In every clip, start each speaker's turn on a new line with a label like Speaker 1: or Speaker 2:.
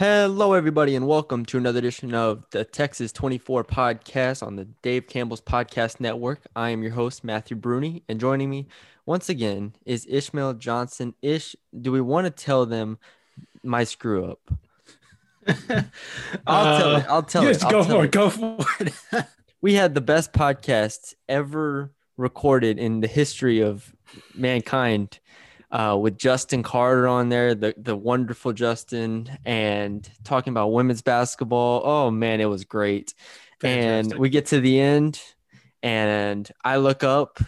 Speaker 1: Hello, everybody, and welcome to another edition of the Texas 24 podcast on the Dave Campbell's Podcast Network. I am your host, Matthew Bruni, and joining me once again is Ishmael Johnson. Ish, do we want to tell them my screw up? I'll tell uh, it. I'll tell
Speaker 2: yes,
Speaker 1: it. I'll
Speaker 2: go
Speaker 1: tell
Speaker 2: for
Speaker 1: it.
Speaker 2: it. Go for it.
Speaker 1: We had the best podcast ever recorded in the history of mankind uh, with Justin Carter on there, the, the wonderful Justin, and talking about women's basketball. Oh, man, it was great. And we get to the end, and I look up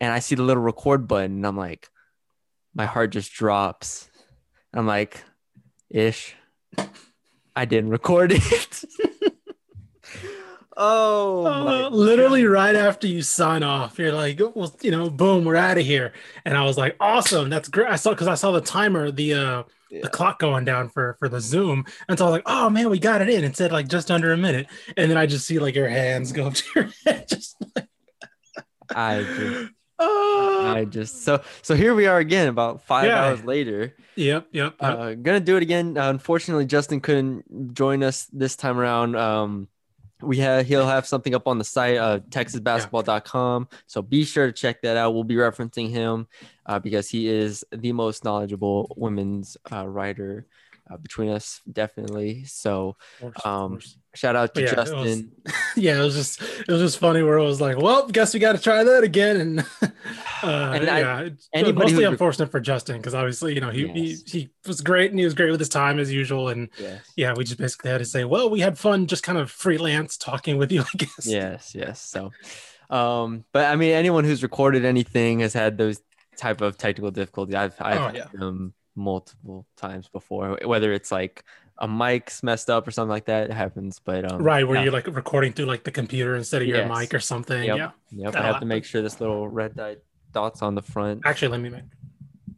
Speaker 1: and I see the little record button, and I'm like, my heart just drops. I'm like, ish, I didn't record it. oh,
Speaker 2: Uh, literally right after you sign off, you're like, well, you know, boom, we're out of here. And I was like, awesome, that's great. I saw because I saw the timer, the uh
Speaker 1: Yeah.
Speaker 2: the clock going down for for the Zoom, and so I was like, oh man, we got it in. It said like just under a minute, and then I just see like your hands go up to your head, just like,
Speaker 1: I just,
Speaker 2: oh,
Speaker 1: I just, so, so here we are again, about five
Speaker 2: Yeah.
Speaker 1: hours later.
Speaker 2: yep, yep. yep.
Speaker 1: Uh, gonna do it again. Uh, unfortunately, Justin couldn't join us this time around. Um, we have he'll have something up on the site, uh, TexasBasketball.com. So be sure to check that out. We'll be referencing him uh, because he is the most knowledgeable women's uh, writer uh, between us, definitely. So
Speaker 2: Of course, of
Speaker 1: um, shout out to
Speaker 2: yeah, it was-
Speaker 1: Justin.
Speaker 2: yeah, it was just it was just funny where it was like, well, guess we got to try that again, and uh,
Speaker 1: And
Speaker 2: yeah, mostly
Speaker 1: who-
Speaker 2: unfortunate for Justin because obviously you know he,
Speaker 1: Yes.
Speaker 2: he he was great and he was great with his time as usual, and
Speaker 1: Yes.
Speaker 2: yeah, we just basically had to say, well, we had fun just kind of freelance talking with you, I guess.
Speaker 1: yes yes so um but i mean anyone who's recorded anything has had those type of technical difficulties i've i've
Speaker 2: Oh, yeah.
Speaker 1: them multiple times before whether it's like a mic's messed up or something like that it happens but um
Speaker 2: Right, where
Speaker 1: yeah.
Speaker 2: you're like recording through like the computer instead of your
Speaker 1: Yes.
Speaker 2: mic or something.
Speaker 1: Yep.
Speaker 2: Yeah.
Speaker 1: yep i have to make sure this little red dot dots on the front
Speaker 2: Actually, let me make.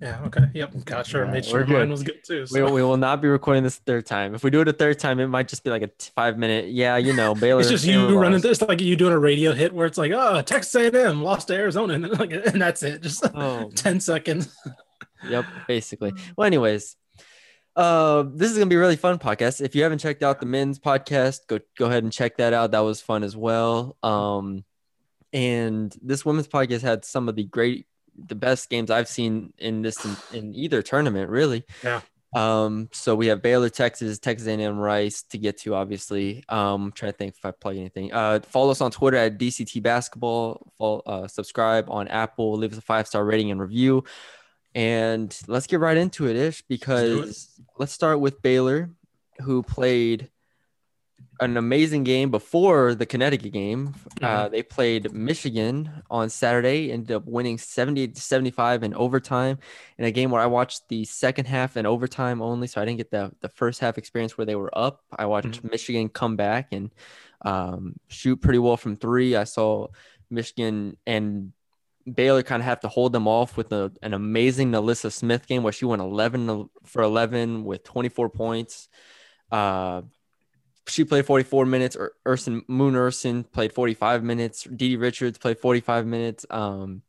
Speaker 2: Yeah. Okay. Yep. Got sure.
Speaker 1: Yeah,
Speaker 2: made sure mine
Speaker 1: good.
Speaker 2: was good too.
Speaker 1: we,
Speaker 2: so.
Speaker 1: we will not be recording this third time if we do it a third time it might just be like a t- five minute yeah you know baylor
Speaker 2: It's just
Speaker 1: Baylor
Speaker 2: you running. this like you doing a radio hit where it's like, oh, Texas A&M lost to Arizona, and, like, and that's it. Just
Speaker 1: oh
Speaker 2: 10 seconds.
Speaker 1: Yep, basically. Well, anyways, uh, this is gonna be a really fun podcast. If you haven't checked out the men's podcast, go go ahead and check that out. That was fun as well. Um, and this women's podcast had some of the great, the best games I've seen in this in, in either tournament, really.
Speaker 2: Yeah.
Speaker 1: Um, so we have Baylor, Texas, Texas A&M, Rice to get to, obviously. Um, trying to think if I plug anything. Uh, follow us on Twitter at DCT Basketball. Follow, uh, subscribe on Apple. Leave us a five star rating and review. And let's get right into it, Ish, because let's start with Baylor, who played an amazing game before the Connecticut game. Uh, they played Michigan on Saturday, ended up winning 70 to 75 in overtime in a game where I watched the second half and overtime only. So I didn't get the, the first half experience where they were up. I watched Michigan come back and um, shoot pretty well from three. I saw Michigan and Baylor kind of have to hold them off with a, an amazing NaLyssa Smith game where she went 11 for 11 with 24 points. Uh, she played 44 minutes. Or Ursin Moon Ursin played 45 minutes. DiDi Richards played 45 minutes. Um,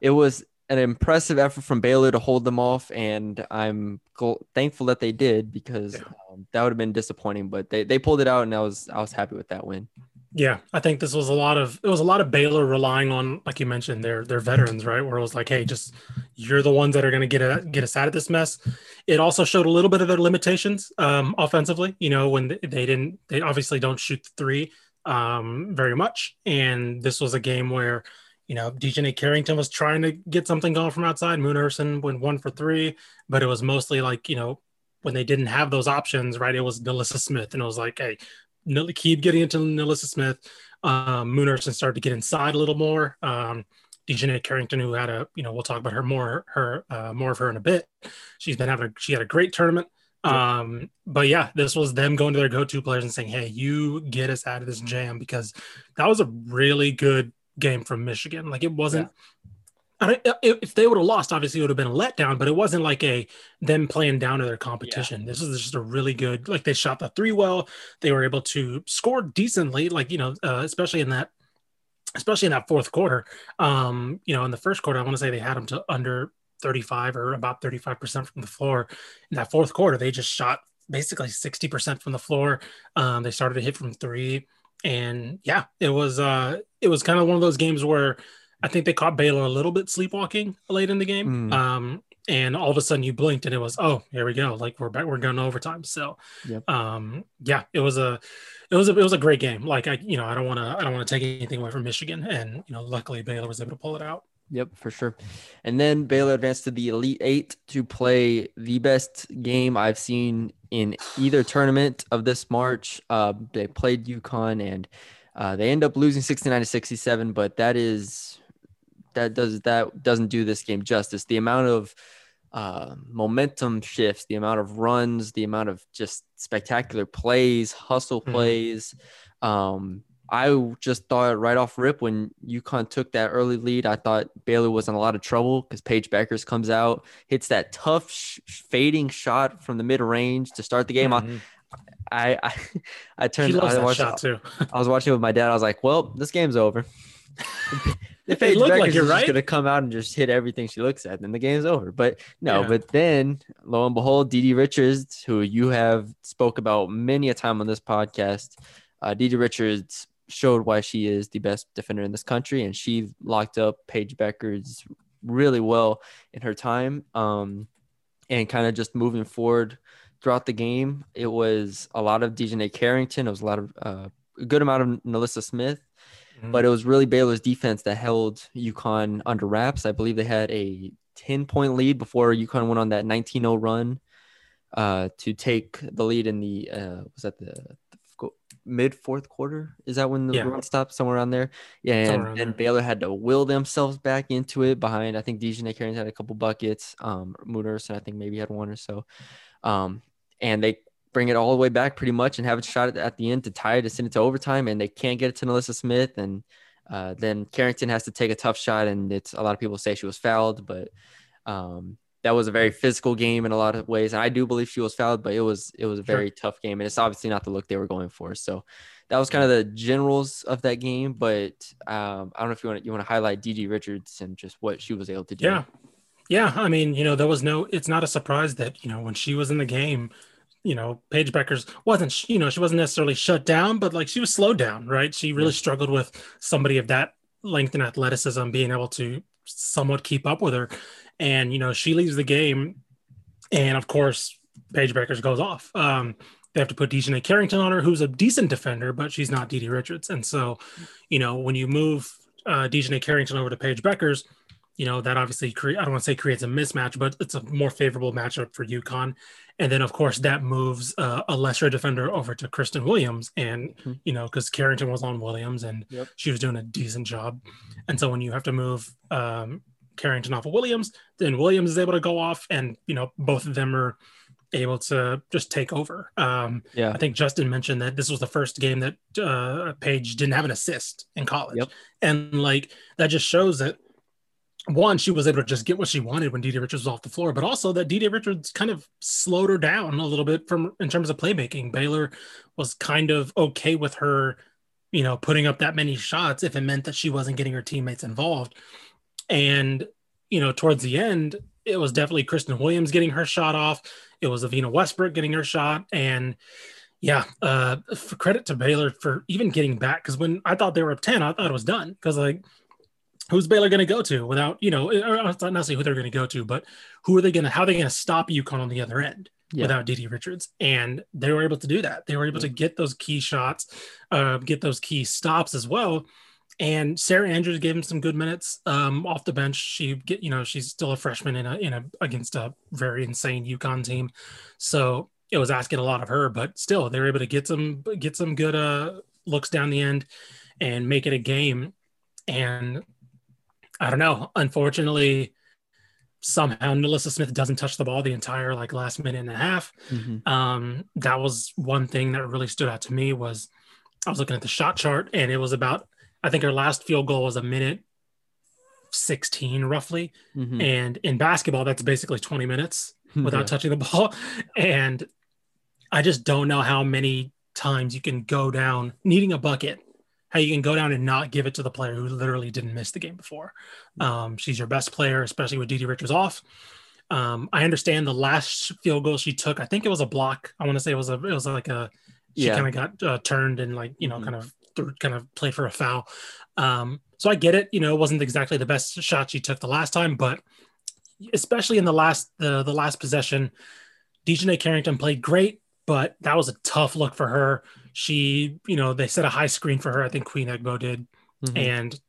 Speaker 1: it was an impressive effort from Baylor to hold them off, and I'm gl- thankful that they did because um, that would have been disappointing. But they, they pulled it out, and I was I was happy with that win.
Speaker 2: Yeah, I think this was a lot of it was a lot of Baylor relying on, like you mentioned, their their veterans, right? Where it was like, hey, just you're the ones that are going to get it, get us out of this mess. It also showed a little bit of their limitations um, offensively. You know, when they didn't, they obviously don't shoot three um, very much, and this was a game where. You know, DJ Carrington was trying to get something going from outside. Moon Ursin went one for three, but it was mostly like, you know, when they didn't have those options, right? It was NaLyssa Smith, and it was like, hey, keep getting into NaLyssa Smith. Um, Moon Ursin started to get inside a little more. Um, DiJonai Carrington, who had a, you know, we'll talk about her more, her uh, more of her in a bit. She's been having, a, she had a great tournament. Um, but yeah, this was them going to their go-to players and saying, "Hey, you get us out of this jam," because that was a really good game from Michigan. Like it wasn't. I don't, if if they would have lost, obviously it would have been a letdown, but it wasn't like a them playing down to their competition. This was just a really good, like they shot the three well. They were able to score decently, like you know, uh, especially in that, especially in that fourth quarter. Um, you know, in the first quarter, I want to say they had them to under 35 or about 35% from the floor. In that fourth quarter, they just shot basically 60% from the floor. Um, they started to hit from three. And yeah, it was uh it was kind of one of those games where I think they caught Baylor a little bit sleepwalking late in the game.
Speaker 1: Mm.
Speaker 2: Um, and all of a sudden you blinked and it was oh here we go like we're back we're going to overtime so
Speaker 1: Yep.
Speaker 2: um yeah it was a it was a it was a great game like i you know i don't want to i don't want to take anything away from michigan and you know luckily baylor was able to pull it out
Speaker 1: Yep, for sure. And then Baylor advanced to the Elite Eight to play the best game I've seen in either tournament of this March. Uh, they played UConn and uh, they end up losing 69 to 67, but that is that does that doesn't do this game justice. The amount of uh, momentum shifts, the amount of runs, the amount of just spectacular plays, hustle
Speaker 2: Mhm.
Speaker 1: plays. Um, I just thought right off rip when UConn took that early lead, I thought Baylor was in a lot of trouble because Paige Bueckers comes out, hits that tough sh- fading shot from the mid range to start the game. I-
Speaker 2: Mhm.
Speaker 1: I, I I turned. I, watched,
Speaker 2: shot too
Speaker 1: I was watching with my dad. I was like, "Well, this game's over." If
Speaker 2: It
Speaker 1: Paige Bueckers
Speaker 2: like
Speaker 1: is
Speaker 2: it, right?
Speaker 1: gonna come out and just hit everything she looks at, then the game's over. But no,
Speaker 2: Yeah.
Speaker 1: but then lo and behold, Dee Richards, who you have spoke about many a time on this podcast, uh, Dee Richards showed why she is the best defender in this country, and she locked up Paige Bueckers really well in her time. Um, and kind of just moving forward throughout the game, it was a lot of DiJonai Carrington. It was a lot of uh, a good amount of NaLyssa Smith
Speaker 2: Mhm.
Speaker 1: but it was really Baylor's defense that held UConn under wraps. I believe they had a 10 point lead before UConn went on that 19 0 run uh, to take the lead in the, uh, was that the, the mid fourth quarter? Is that when the
Speaker 2: Yeah.
Speaker 1: run stopped somewhere around there? Yeah. And, and. Baylor had to will themselves back into it behind, I think DiJonai Carrington had a couple buckets. Um, Moon Ursin, I think maybe had one or so. Um, and they bring it all the way back pretty much and have a shot at, at the end to tie it to send it to overtime and they can't get it to NaLyssa Smith and uh, then Carrington has to take a tough shot and it's a lot of people say she was fouled but um, that was a very physical game in a lot of ways and I do believe she was fouled but it was it was a
Speaker 2: Sure.
Speaker 1: very tough game and it's obviously not the look they were going for so that was kind of the generals of that game but um, I don't know if you want to, you want to highlight DiDi Richards and just what she was able to do
Speaker 2: Yeah. Yeah. I mean, you know, there was no, it's not a surprise that, you know, when she was in the game, you know, Paige Bueckers wasn't, you know, she wasn't necessarily shut down, but like she was slowed down, right? She really
Speaker 1: Yeah.
Speaker 2: struggled with somebody of that length and athleticism being able to somewhat keep up with her. And, you know, she leaves the game. And of course, Paige Bueckers goes off. Um, they have to put DiJonai Carrington on her, who's a decent defender, but she's not DiDi Richards. And so, you know, when you move uh, DiJonai Carrington over to Paige Bueckers, you know that obviously cre- I don't want to say creates a mismatch, but it's a more favorable matchup for UConn. And then of course that moves uh, a lesser defender over to Christyn Williams, and
Speaker 1: Mhm.
Speaker 2: you know because Carrington was on Williams and
Speaker 1: Yep.
Speaker 2: she was doing a decent job. And so when you have to move um, Carrington off of Williams, then Williams is able to go off, and you know both of them are able to just take over. Um,
Speaker 1: yeah
Speaker 2: I think Justin mentioned that this was the first game that uh, Paige didn't have an assist in college,
Speaker 1: Yep.
Speaker 2: and like that just shows that one, she was able to just get what she wanted when Didi Richards was off the floor, but also that Didi Richards kind of slowed her down a little bit from in terms of playmaking. Baylor was kind of okay with her, you know, putting up that many shots if it meant that she wasn't getting her teammates involved. And you know, towards the end, it was definitely Christyn Williams getting her shot off. It was Evina Westbrook getting her shot, and yeah, uh, credit to Baylor for even getting back because when I thought they were up ten, I thought it was done because like who's Baylor going to go to without, you know, or not necessarily who they're going to go to, but who are they going to, how are they going to stop UConn on the other end
Speaker 1: Yeah.
Speaker 2: without Didi Richards? And they were able to do that. They were able to get those key shots, uh, get those key stops as well. And Sarah Andrews gave him some good minutes um, off the bench. She get, you know, she's still a freshman in a, in a, against a very insane UConn team. So it was asking a lot of her, but still they were able to get some, get some good uh, looks down the end and make it a game. And I don't know. Unfortunately, somehow NaLyssa Smith doesn't touch the ball the entire like last minute and a half.
Speaker 1: Mhm.
Speaker 2: Um, that was one thing that really stood out to me was I was looking at the shot chart and it was about I think her last field goal was a minute 16 roughly.
Speaker 1: Mhm.
Speaker 2: And in basketball, that's basically 20 minutes without
Speaker 1: Yeah.
Speaker 2: touching the ball. And I just don't know how many times you can go down needing a bucket, how you can go down and not give it to the player who literally didn't miss the game before. Um, she's your best player, especially with Didi Richards off. Um, I understand the last field goal she took. I think it was a block. I want to say it was a it was like a she
Speaker 1: Yeah.
Speaker 2: kind of got uh, turned and like you know
Speaker 1: Mhm.
Speaker 2: kind of kind of played for a foul. Um, so I get it. You know, it wasn't exactly the best shot she took the last time, but especially in the last the the last possession, DiJonai Carrington played great, but that was a tough look for her. She, you know, they set a high screen for her. I think Queen Egbo did,
Speaker 1: Mhm.
Speaker 2: and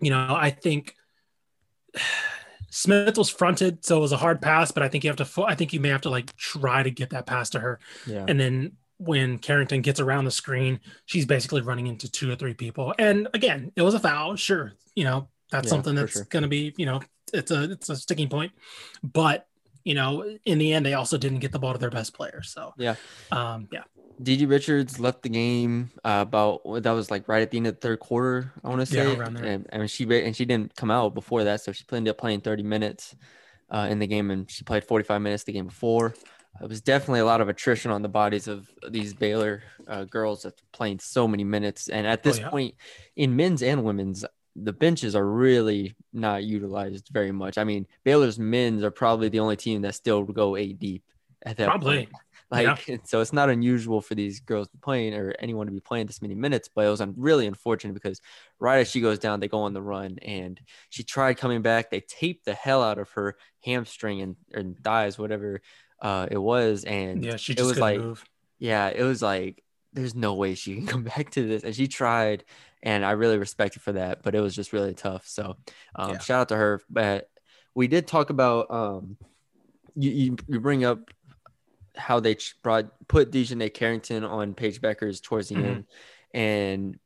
Speaker 2: you know, I think Smith was fronted, so it was a hard pass. But I think you have to. I think you may have to like try to get that pass to her,
Speaker 1: yeah.
Speaker 2: and then when Carrington gets around the screen, she's basically running into two or three people. And again, it was a foul. Sure, you know that's
Speaker 1: Yeah,
Speaker 2: something that's
Speaker 1: sure.
Speaker 2: going to be, you know, it's a it's a sticking point. But you know, in the end, they also didn't get the ball to their best player. So
Speaker 1: Yeah.
Speaker 2: um, yeah,
Speaker 1: DiDi Richards left the game uh, about that was like right at the end of the third quarter. I want to say, Yeah,
Speaker 2: around there.
Speaker 1: and, and she and she didn't come out before that, so she ended up playing 30 minutes uh, in the game, and she played 45 minutes the game before. It was definitely a lot of attrition on the bodies of these Baylor uh, girls that playing so many minutes, and at this
Speaker 2: Oh, yeah.
Speaker 1: point in men's and women's. The benches are really not utilized very much. I mean, Baylor's men's are probably the only team that still go eight deep at that
Speaker 2: probably.
Speaker 1: point. Like, so it's not unusual for these girls to be playing or anyone to be playing this many minutes, but it was really unfortunate because right as she goes down, they go on the run and she tried coming back. They taped the hell out of her hamstring and, and thighs, whatever uh, it was. And
Speaker 2: Yeah, she
Speaker 1: it was like,
Speaker 2: move.
Speaker 1: yeah, it was like, there's no way she can come back to this. And she tried, and I really respect her for that, but it was just really tough. So um,
Speaker 2: Yeah.
Speaker 1: shout out to her. But we did talk about, um, you, you, you bring up how they brought put DiJonai Carrington on Paige Bueckers towards the
Speaker 2: Mhm.
Speaker 1: end, and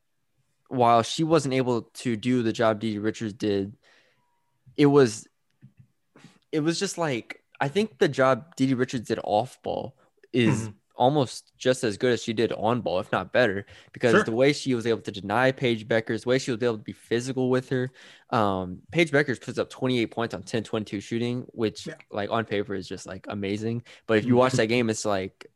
Speaker 1: while she wasn't able to do the job Dee Richards did, it was it was just like I think the job Dee Richards did off ball is
Speaker 2: Mhm.
Speaker 1: Almost just as good as she did on ball, if not better, because
Speaker 2: Sure.
Speaker 1: the way she was able to deny Paige Bueckers, the way she was able to be physical with her. Um, Paige Bueckers puts up 28 points on 10 22 shooting, which
Speaker 2: Yeah.
Speaker 1: like on paper is just like amazing. But if you watch that game, it's like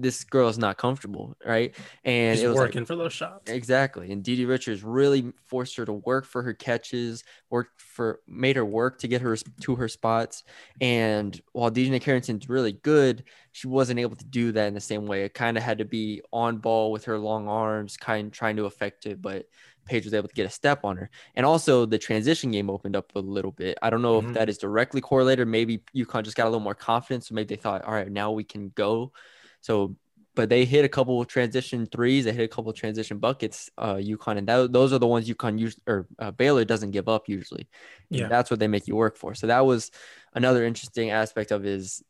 Speaker 1: this girl is not comfortable, right? And
Speaker 2: She's
Speaker 1: it was like,
Speaker 2: working for those shots.
Speaker 1: Exactly. And DiDi Richards really forced her to work for her catches, worked for made her work to get her to her spots. And while DJ Carrington's really good, she wasn't able to do that in the same way. It kind of had to be on ball with her long arms, kind trying to affect it, but Paige was able to get a step on her. And also the transition game opened up a little bit. I don't know
Speaker 2: Mhm.
Speaker 1: if that is directly correlated. Maybe UConn just got a little more confidence. So maybe they thought, all right, now we can go. So but they hit a couple of transition threes. They hit a couple of transition buckets. Uh, UConn, and that, those are the ones UConn use or uh, Baylor doesn't give up usually. And
Speaker 2: Yeah.
Speaker 1: that's what they make you work for. So that was another interesting aspect of his.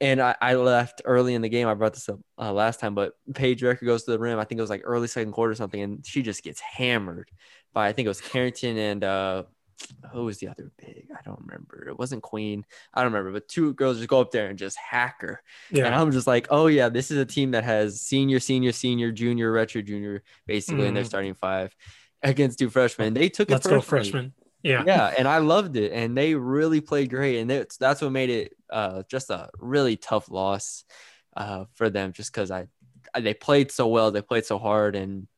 Speaker 1: And I, I left early in the game. I brought this up uh, last time, but Paige Becker goes to the rim. I think it was like early second quarter or something, and she just gets hammered by I think it was Carrington and uh, who was the other big? I don't remember. It wasn't Queen. I don't remember. But two girls just go up there and just hack her. And I'm just like, oh yeah, this is a team that has senior, senior, senior, junior, retro, junior, basically in their starting five against two freshmen. They took
Speaker 2: Let's
Speaker 1: it
Speaker 2: go
Speaker 1: personally.
Speaker 2: freshman. Yeah.
Speaker 1: Yeah, and I loved it, and they really played great, and that's that's what made it uh, just a really tough loss uh, for them, just because I they played so well, they played so hard, and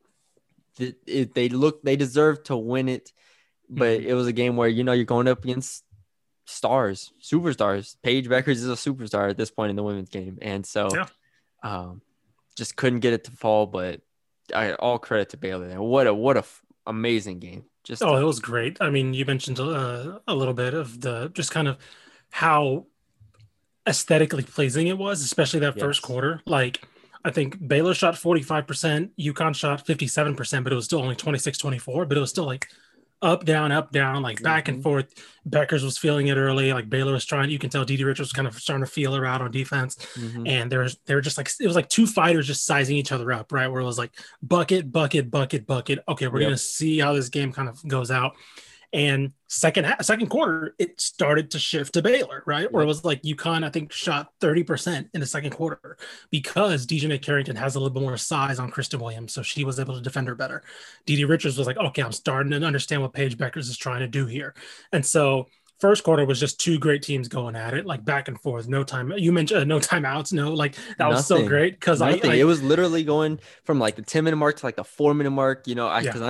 Speaker 1: th- it, they look they deserved to win it, but
Speaker 2: Mhm.
Speaker 1: it was a game where you know you're going up against stars, superstars. Paige Bueckers is a superstar at this point in the women's game, and so
Speaker 2: Yeah.
Speaker 1: um, just couldn't get it to fall. But I, all credit to Baylor there. What a what a f- amazing game. Just
Speaker 2: Oh, it was great. I mean, you mentioned uh, a little bit of the just kind of how aesthetically pleasing it was, especially that first quarter. Like, I think Baylor shot 45%, UConn shot 57%, but it was still only 26 24. But it was still like up, down, up, down, like back
Speaker 1: Mhm.
Speaker 2: and forth. Bueckers was feeling it early. Like Baylor was trying, you can tell Didi Richards was kind of starting to feel her out on defense.
Speaker 1: Mhm.
Speaker 2: and there was they were just like it was like two fighters just sizing each other up, right? Where it was like bucket, bucket, bucket, bucket. Okay, we're
Speaker 1: Yep.
Speaker 2: gonna see how this game kind of goes out. And second second quarter, it started to shift to Baylor, right? Where it was like UConn, I think, shot 30% in the second quarter because DJ Carrington has a little bit more size on Christyn Williams. So she was able to defend her better. Didi Richards was like, okay, I'm starting to understand what Paige Bueckers is trying to do here. And so first quarter was just two great teams going at it, like back and forth, no time. You mentioned uh, no timeouts, no, like that was so great because I, I
Speaker 1: it was literally going from like the 10 minute mark to like the four minute mark, you know, I
Speaker 2: Yeah.
Speaker 1: because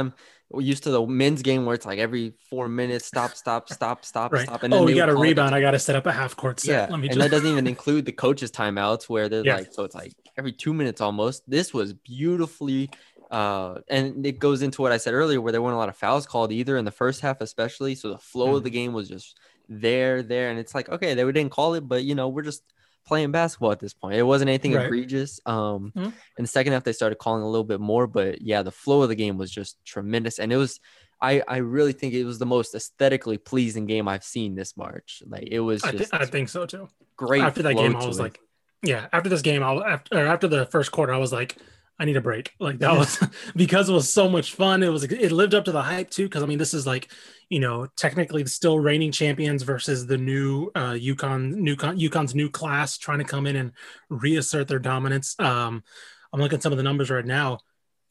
Speaker 1: I'm used to the men's game where it's like every four minutes, stop, stop, stop, stop,
Speaker 2: right.
Speaker 1: stop.
Speaker 2: oh, we got a
Speaker 1: call it the
Speaker 2: rebound. I got to set up a half court set.
Speaker 1: Yeah,
Speaker 2: Let me
Speaker 1: and
Speaker 2: just.
Speaker 1: that doesn't even include the coaches' timeouts where they're
Speaker 2: Yeah.
Speaker 1: like, so it's like every two minutes almost. This was beautifully, uh, and it goes into what I said earlier, where there weren't a lot of fouls called either in the first half, especially. So the flow
Speaker 2: Mm.
Speaker 1: of the game was just there, there, and it's like, okay, they didn't call it, but you know, we're just playing basketball at this point. It wasn't anything
Speaker 2: Right.
Speaker 1: egregious. Um,
Speaker 2: Mhm.
Speaker 1: in the second half, they started calling a little bit more, but yeah, the flow of the game was just tremendous, and it was. I, I really think it was the most aesthetically pleasing game I've seen this March. Like it was
Speaker 2: I,
Speaker 1: just
Speaker 2: thi- I think so too.
Speaker 1: great.
Speaker 2: after that game, I was
Speaker 1: it.
Speaker 2: like, yeah. After this game, I after or after the first quarter, I was like, I need a break. Like that was because it was so much fun. It was it lived up to the hype too. Because I mean, this is like you know technically still reigning champions versus the new uh, UConn new UConn's new class trying to come in and reassert their dominance. Um, I'm looking at some of the numbers right now.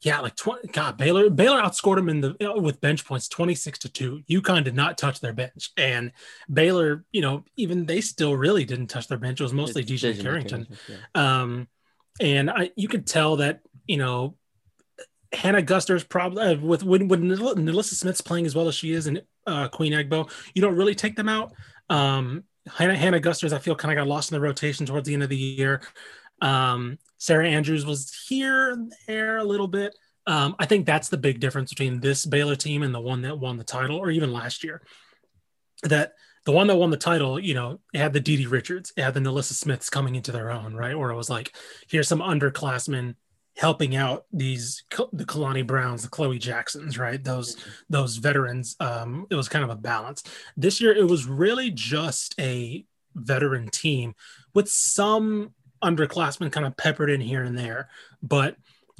Speaker 2: Yeah, like 20, God, Baylor Baylor outscored them in the uh, with bench points 26 to 2. UConn did not touch their bench. And Baylor, you know, even they still really didn't touch their bench. It was mostly
Speaker 1: It's
Speaker 2: DJ Carrington.
Speaker 1: Carrington, yeah.
Speaker 2: Um, and I, you could tell that you know Hannah Gusters probably uh, with when when Nil- Smith's playing as well as she is in uh, Queen Egbo, you don't really take them out. Um, Hannah, Hannah Gusters I feel kind of got lost in the rotation towards the end of the year. Um, Sarah Andrews was here and there a little bit. Um, I think that's the big difference between this Baylor team and the one that won the title, or even last year. That the one that won the title, you know, it had the DiDi Richards, it had the NaLyssa Smiths coming into their own, right? Where it was like, here's some underclassmen helping out these the Kalani Browns, the Chloe Jacksons, right? Those those veterans. Um, it was kind of a balance. This year, it was really just a veteran team with some underclassmen kind of peppered in here and there. But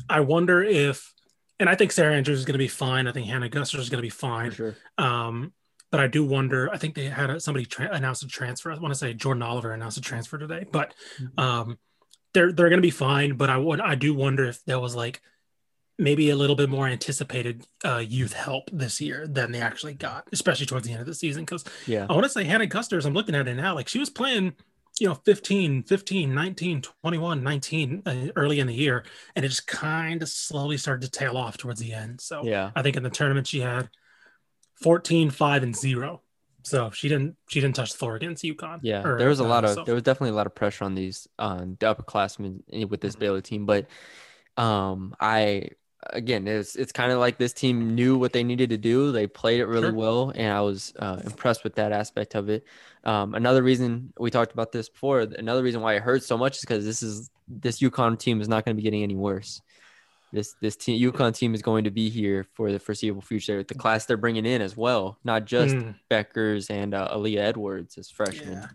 Speaker 2: I wonder if, and I think Sarah Andrews is going to be fine. I think Hannah Guster is going to be fine.
Speaker 1: Sure.
Speaker 2: Um, but I do wonder. I think they had a, somebody tra- announced a transfer. I want to say Jordan Oliver announced a transfer today, but um, they're they're going to be fine. But I would I do wonder if there was like maybe a little bit more anticipated uh, youth help this year than they actually got, especially towards the end of the season. Because
Speaker 1: Yeah.
Speaker 2: I want to say Hannah Gusters, I'm looking at it now, like she was playing, you know, 15, 15, 19, 21, 19 uh, early in the year, and it just kind of slowly started to tail off towards the end. So
Speaker 1: Yeah.
Speaker 2: I think in the tournament she had 14, 5, and 0. So she didn't she didn't touch the floor against UConn.
Speaker 1: Yeah,
Speaker 2: or,
Speaker 1: there was a lot
Speaker 2: uh,
Speaker 1: of
Speaker 2: so-
Speaker 1: there was definitely a lot of pressure on these on the upperclassmen with this
Speaker 2: Mhm.
Speaker 1: Baylor team, but um, I again it's it's kind of like this team knew what they needed to do. They played it really
Speaker 2: Sure.
Speaker 1: well, and I was uh, impressed with that aspect of it. Um, another reason we talked about this before, another reason why it hurts so much is because this is this UConn team is not going to be getting any worse. This this team UConn team is going to be here for the foreseeable future. The class they're bringing in as well, not just
Speaker 2: Mm.
Speaker 1: Bueckers and uh, Aaliyah Edwards as freshmen.
Speaker 2: Yeah.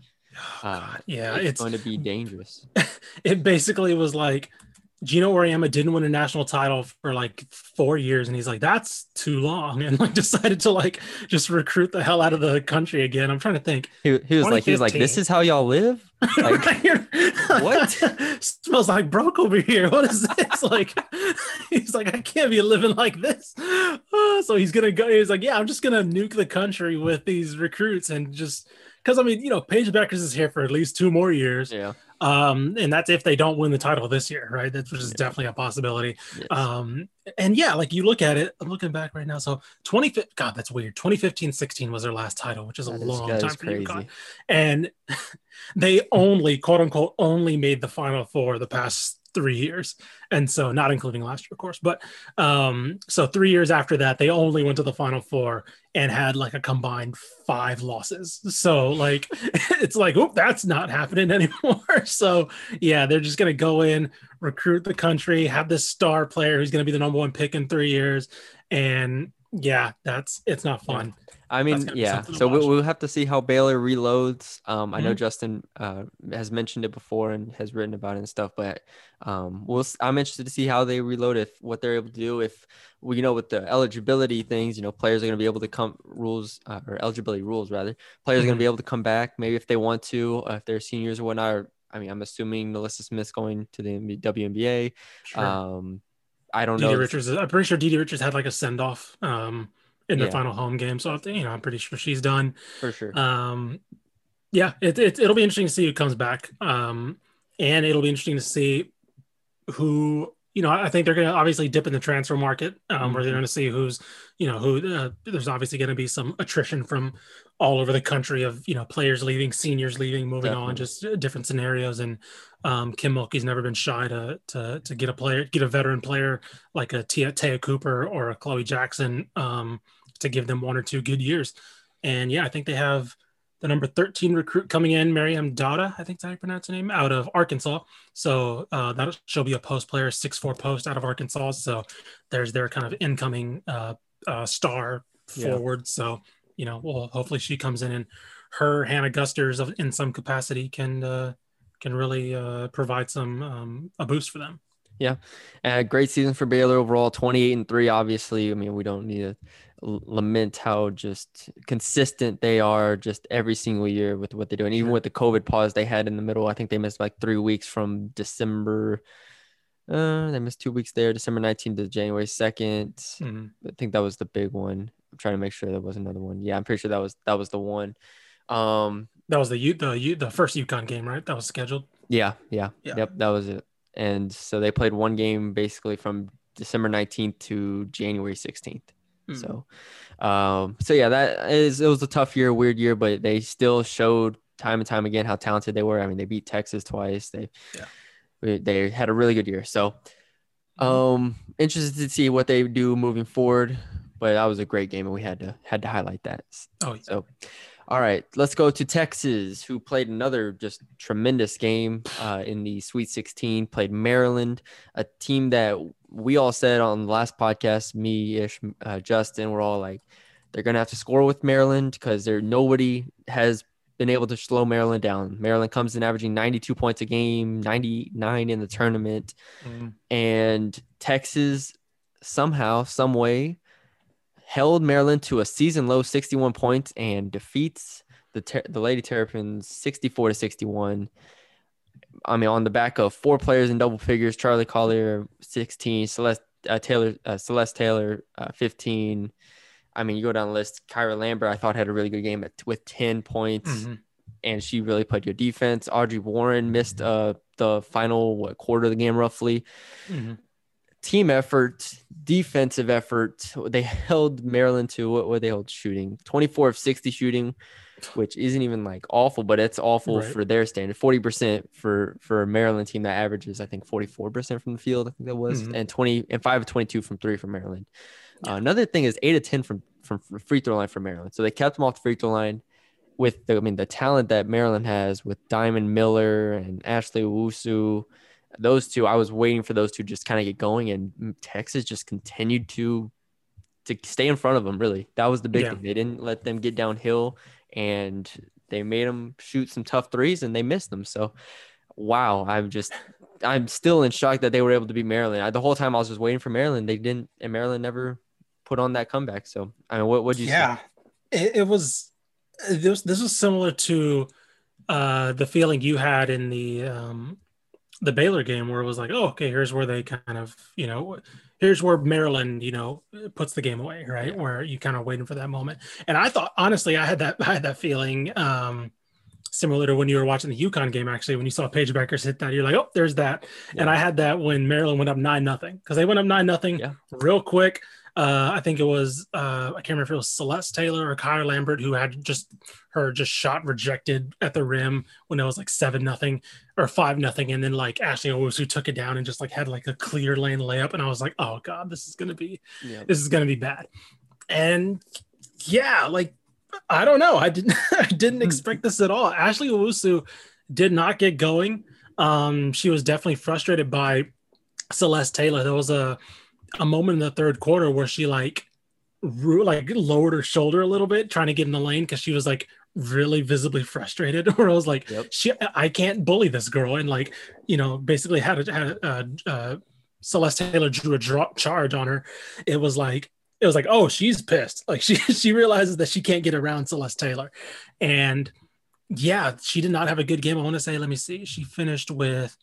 Speaker 2: Oh,
Speaker 1: Uh,
Speaker 2: yeah,
Speaker 1: it's,
Speaker 2: it's
Speaker 1: going to be dangerous.
Speaker 2: it basically was like Geno Auriemma didn't win a national title for like four years, and he's like, "That's too long," and like decided to like just recruit the hell out of the country again. I'm trying to think.
Speaker 1: He, he was like, he was like, this is how y'all live. Like, what?
Speaker 2: smells like broke over here? What is this? like, he's like, I can't be living like this. So he's gonna go. He's like, yeah, I'm just gonna nuke the country with these recruits and just because I mean, you know, Paige Bueckers is here for at least two more years.
Speaker 1: yeah.
Speaker 2: Um, and that's if they don't win the title this year, right? That's which is
Speaker 1: Yeah.
Speaker 2: definitely a possibility.
Speaker 1: Yes.
Speaker 2: Um, and yeah, like you look at it, I'm looking back right now. So 20, God, that's weird. 2015 16 was their last title, which is a
Speaker 1: That is-
Speaker 2: long time for UConn. And they only, quote unquote, only made the final four the past three years. And so, not including last year, of course, but um, so three years after that, they only went to the final four and had like a combined five losses. So, like, it's like, oh, that's not happening anymore. So, yeah, they're just going to go in, recruit the country, have this star player who's going to be the number one pick in three years. And yeah, that's it's not fun.
Speaker 1: I mean, yeah. So we, we'll have to see how Baylor reloads. Um, I know
Speaker 2: Mhm.
Speaker 1: Justin uh, has mentioned it before and has written about it and stuff, but um, we'll. I'm interested to see how they reload. If what they're able to do. If well, you know, with the eligibility things, you know, players are going to be able to come rules uh, or eligibility rules rather. Players are going to be able to come back. Maybe if they want to, uh, if they're seniors or whatnot. Or, I mean, I'm assuming NaLyssa Smith's going to the NBA WNBA.
Speaker 2: Sure.
Speaker 1: Um, I don't know.
Speaker 2: Richards, I'm pretty sure Didi Richards had like a send off um, in the
Speaker 1: Yeah.
Speaker 2: final home game. So you know, I'm pretty sure she's done.
Speaker 1: for sure.
Speaker 2: Um, yeah, it, it it'll be interesting to see who comes back. Um, and it'll be interesting to see who you know. I think they're going to obviously dip in the transfer market, um, where they're
Speaker 1: Mhm.
Speaker 2: going to see who's you know who. Uh, there's obviously going to be some attrition from all over the country of you know players leaving, seniors leaving, moving on, just uh, different scenarios. And um, Kim Mulkey's never been shy to to to get a player, get a veteran player like a Tia, Taya Cooper or a Chloe Jackson um, to give them one or two good years. And yeah, I think they have the number 13 recruit coming in, Miriam Dada, I think that's how you pronounce her name, out of Arkansas. So uh, that she'll be a post player, six four post out of Arkansas. So there's their kind of incoming uh, uh, star
Speaker 1: Yeah.
Speaker 2: forward. So you know, well, hopefully she comes in and her Hannah Gusters of, in some capacity can uh, can really uh, provide some um, a boost for them. Yeah.
Speaker 1: Uh, great season for Baylor overall, 28 and 3. Obviously, I mean, we don't need to lament how just consistent they are just every single year with what they're doing. Even
Speaker 2: Sure.
Speaker 1: with the COVID pause they had in the middle, I think they missed like three weeks from December. Uh, they missed two weeks there, December 19th to January 2nd.
Speaker 2: Mhm.
Speaker 1: I think that was the big one. I'm trying to make sure there was another one. Yeah, I'm pretty sure that was that was the one. Um,
Speaker 2: That was the U the U the first UConn game, right? That was scheduled.
Speaker 1: Yeah, yeah,
Speaker 2: Yeah.
Speaker 1: yep, that was it. And so they played one game basically from December 19th to January 16th.
Speaker 2: Mhm.
Speaker 1: So, um, so yeah, that is it was a tough year, weird year, but they still showed time and time again how talented they were. I mean, they beat Texas twice. They,
Speaker 2: Yeah.
Speaker 1: they had a really good year. So, um, interested to see what they do moving forward. But that was a great game, and we had to had to highlight that.
Speaker 2: Oh, yeah.
Speaker 1: So, all right, let's go to Texas, who played another just tremendous game uh, in the Sweet 16. Played Maryland, a team that we all said on the last podcast, me, Ish, uh, Justin, we're all like, they're gonna have to score with Maryland because there nobody has been able to slow Maryland down. Maryland comes in averaging 92 points a game, 99 in the tournament
Speaker 2: Mhm.
Speaker 1: and Texas somehow, some way, held Maryland to a season low 61 points and defeats the Ter- the Lady Terrapins 64 to 61. I mean, on the back of four players in double figures: Charli Collier 16, Celeste uh, Taylor, uh, Celeste Taylor uh, 15. I mean, you go down the list. Kyra Lambert, I thought had a really good game at, with 10 points
Speaker 2: Mhm.
Speaker 1: and she really played good defense. Audrey Warren missed uh the final what quarter of the game roughly.
Speaker 2: Mhm.
Speaker 1: Team effort, defensive effort. They held Maryland to what what they hold shooting 24 of 60 shooting, which isn't even like awful, but it's awful
Speaker 2: Right.
Speaker 1: for their standard. 40% for for a Maryland team that averages I think 44% from the field. I think that was
Speaker 2: Mhm.
Speaker 1: and 20 and 5 of 22 from 3 from Maryland. Uh, another thing is 8 of 10 from from free throw line for Maryland. So they kept them off the free throw line with the I mean the talent that Maryland has with Diamond Miller and Ashley Owusu, those two, I was waiting for those two just kind of get going, and Texas just continued to to stay in front of them. Really, that was the big
Speaker 2: Yeah.
Speaker 1: thing. They didn't let them get downhill, and they made them shoot some tough threes, and they missed them. So, wow, I'm just I'm still in shock that they were able to beat Maryland. I, the whole time I was just waiting for Maryland. They didn't, and Maryland never put on that comeback. So, I mean, what what you
Speaker 2: yeah it, it was this this was similar to uh the feeling you had in the um the Baylor game where it was like oh okay here's where they kind of you know here's where Maryland you know puts the game away right
Speaker 1: Yeah.
Speaker 2: where you kind of waiting for that moment and I thought honestly I had that I had that feeling um similar to when you were watching the UConn game actually when you saw Paige Bueckers hit that you're like oh there's that and I had that when Maryland went up nine nothing because they went up nine nothing
Speaker 1: Yeah.
Speaker 2: real quick. Uh, I think it was uh, I can't remember if it was Celeste Taylor or Kyra Lambert who had just her just shot rejected at the rim when it was like seven nothing or five nothing, and then like Ashley Owusu took it down and just like had like a clear lane layup, and I was like, oh god, this is gonna be
Speaker 1: yeah.
Speaker 2: this is gonna be bad. And yeah, like I don't know, I didn't I didn't expect this at all. Ashley Owusu did not get going. Um, she was definitely frustrated by Celeste Taylor. There was a a moment in the third quarter where she like ru- like lowered her shoulder a little bit trying to get in the lane because she was like really visibly frustrated. Where i was like
Speaker 1: Yep.
Speaker 2: she i can't bully this girl. And like you know basically had a, had a, uh, uh, celeste taylor drew a drop charge on her. It was like it was like oh she's pissed. Like she she realizes that she can't get around celeste taylor. And yeah she did not have a good game. I want to say let me see she finished with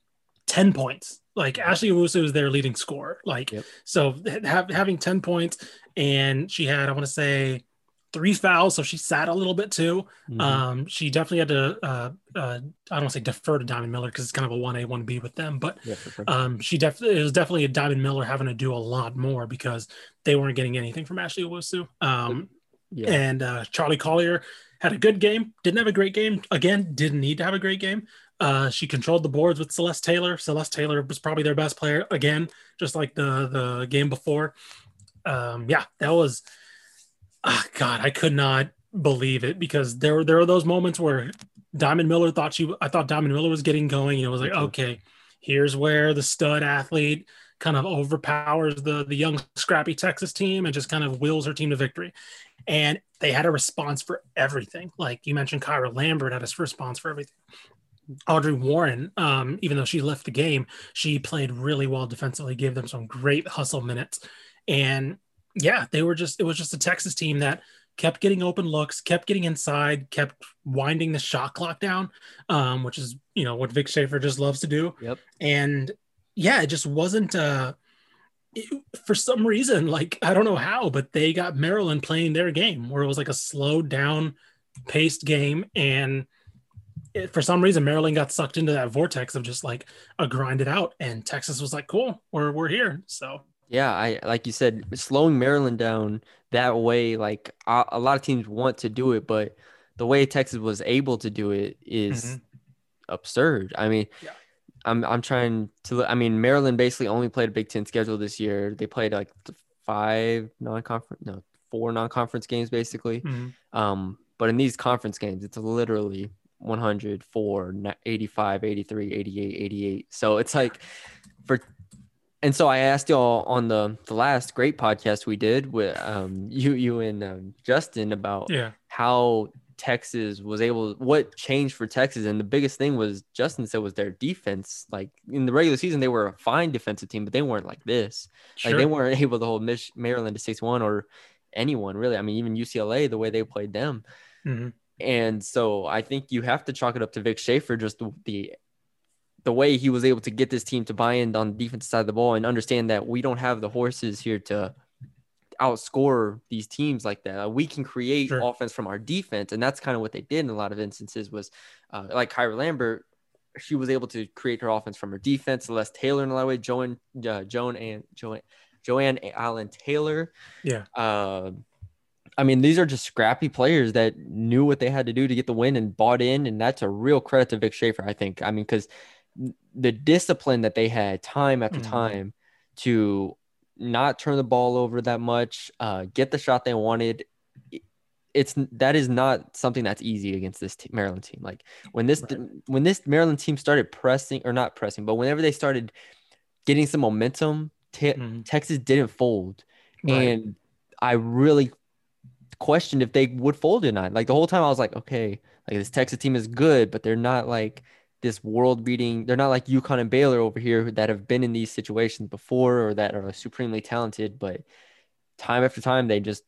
Speaker 2: 10 points. Like Ashley Owusu is their leading scorer. Like,
Speaker 1: Yep.
Speaker 2: so ha- having 10 points, and she had, I want to say, three fouls. So she sat a little bit too.
Speaker 1: Mhm.
Speaker 2: Um, she definitely had to, uh, uh, I don't say defer to Diamond Miller because it's kind of a 1A, 1B with them, but
Speaker 1: yeah, sure.
Speaker 2: um, she definitely, it was definitely a Diamond Miller having to do a lot more because they weren't getting anything from Ashley Owusu. Um,
Speaker 1: yeah.
Speaker 2: and uh, Charli Collier had a good game. Didn't have a great game. Again, didn't need to have a great game. Uh, she controlled the boards with Celeste Taylor. Celeste Taylor was probably their best player again, just like the the game before. Um, yeah, that was. ah, God, I could not believe it because there were there were those moments where Diamond Miller thought she. I thought Diamond Miller was getting going. You know, it was like, okay, here's where the stud athlete kind of overpowers the the young scrappy Texas team and just kind of wills her team to victory and they had a response for everything. Like you mentioned, Kyra Lambert had a response for everything. Audrey Warren, um, even though she left the game, she played really well defensively, gave them some great hustle minutes. And yeah, they were just, it was just a Texas team that kept getting open looks, kept getting inside, kept winding the shot clock down, um, which is, you know, what Vic Schaefer just loves to do.
Speaker 1: Yep.
Speaker 2: And yeah, it just wasn't, uh, it- for some reason, like I don't know how, but they got Maryland playing their game where it was like a slowed down, paced game, and it, for some reason Maryland got sucked into that vortex of just like a grind it out, and Texas was like, "Cool, we're we're here." So
Speaker 1: Yeah, I like you said, slowing Maryland down that way, like a, a lot of teams want to do it, but the way Texas was able to do it is
Speaker 2: Mhm.
Speaker 1: absurd. I mean,
Speaker 2: Yeah.
Speaker 1: I'm I'm trying to. I mean, Maryland basically only played a Big Ten schedule this year. They played like five non-conference, no, four non-conference games basically.
Speaker 2: mhm.
Speaker 1: Um, but in these conference games, it's literally 100, 4, 85, 83, 88, 88. So it's like for and so I asked y'all on the the last great podcast we did with um you you and um, Justin about
Speaker 2: yeah,
Speaker 1: how Texas was able what changed for Texas and the biggest thing was Justin said was their defense like in the regular season they were a fine defensive team but they weren't like this
Speaker 2: sure.
Speaker 1: like they weren't able to hold Mich- Maryland to 6-1 or anyone really I mean even UCLA the way they played them
Speaker 2: Mhm.
Speaker 1: And so I think you have to chalk it up to Vic Schaefer, just the, the way he was able to get this team to buy in on the defensive side of the ball and understand that we don't have the horses here to outscore these teams like that. We can create
Speaker 2: Sure.
Speaker 1: offense from our defense, and that's kind of what they did in a lot of instances. Was uh, like Kyra Lambert, she was able to create her offense from her defense. Celeste Taylor in a lot of ways, Joan, uh, Joan and Joanne, Joanne Allen Taylor.
Speaker 2: Yeah.
Speaker 1: Uh, I mean, these are just scrappy players that knew what they had to do to get the win and bought in, and that's a real credit to Vic Schaefer. I think. I mean, because the discipline that they had time after
Speaker 2: Mhm.
Speaker 1: time to not turn the ball over that much, uh, get the shot they wanted. It's that is not something that's easy against this Maryland team. Like when this
Speaker 2: Right.
Speaker 1: when this Maryland team started pressing or not pressing, but whenever they started getting some momentum, te-
Speaker 2: Mhm.
Speaker 1: Texas didn't fold,
Speaker 2: Right.
Speaker 1: and I really questioned if they would fold or not. Like the whole time, I was like, okay, like this Texas team is good, but they're not like this world beating. They're not like UConn and Baylor over here that have been in these situations before or that are supremely talented. But time after time, they just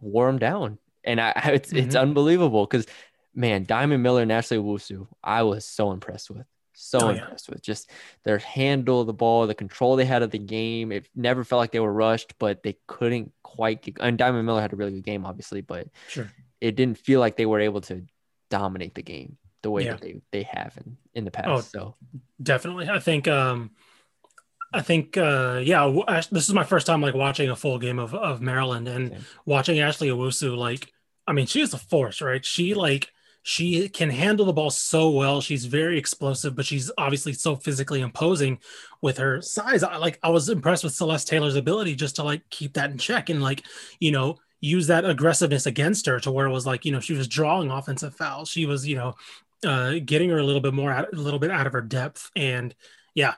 Speaker 1: wore them down, and I it's it's
Speaker 2: Mhm.
Speaker 1: unbelievable because man, Diamond Miller and Ashley Owusu, I was so impressed with. So
Speaker 2: Oh, yeah.
Speaker 1: impressed with just their handle of the ball, the control they had of the game. It never felt like they were rushed, but they couldn't quite get. And Diamond Miller had a really good game, obviously, but
Speaker 2: sure.
Speaker 1: it didn't feel like they were able to dominate the game the way
Speaker 2: Yeah.
Speaker 1: that they, they have in, in the past.
Speaker 2: Oh,
Speaker 1: so
Speaker 2: definitely i think um i think uh yeah Ash- this is my first time like watching a full game of of maryland and
Speaker 1: Same.
Speaker 2: watching ashley owusu like i mean she is a force right she like she can handle the ball so well. She's very explosive but she's obviously so physically imposing with her size. I, like i was impressed with celeste taylor's ability just to like keep that in check and like you know use that aggressiveness against her to where it was like you know she was drawing offensive fouls. She was you know uh, getting her a little bit more out, a little bit out of her depth, and yeah,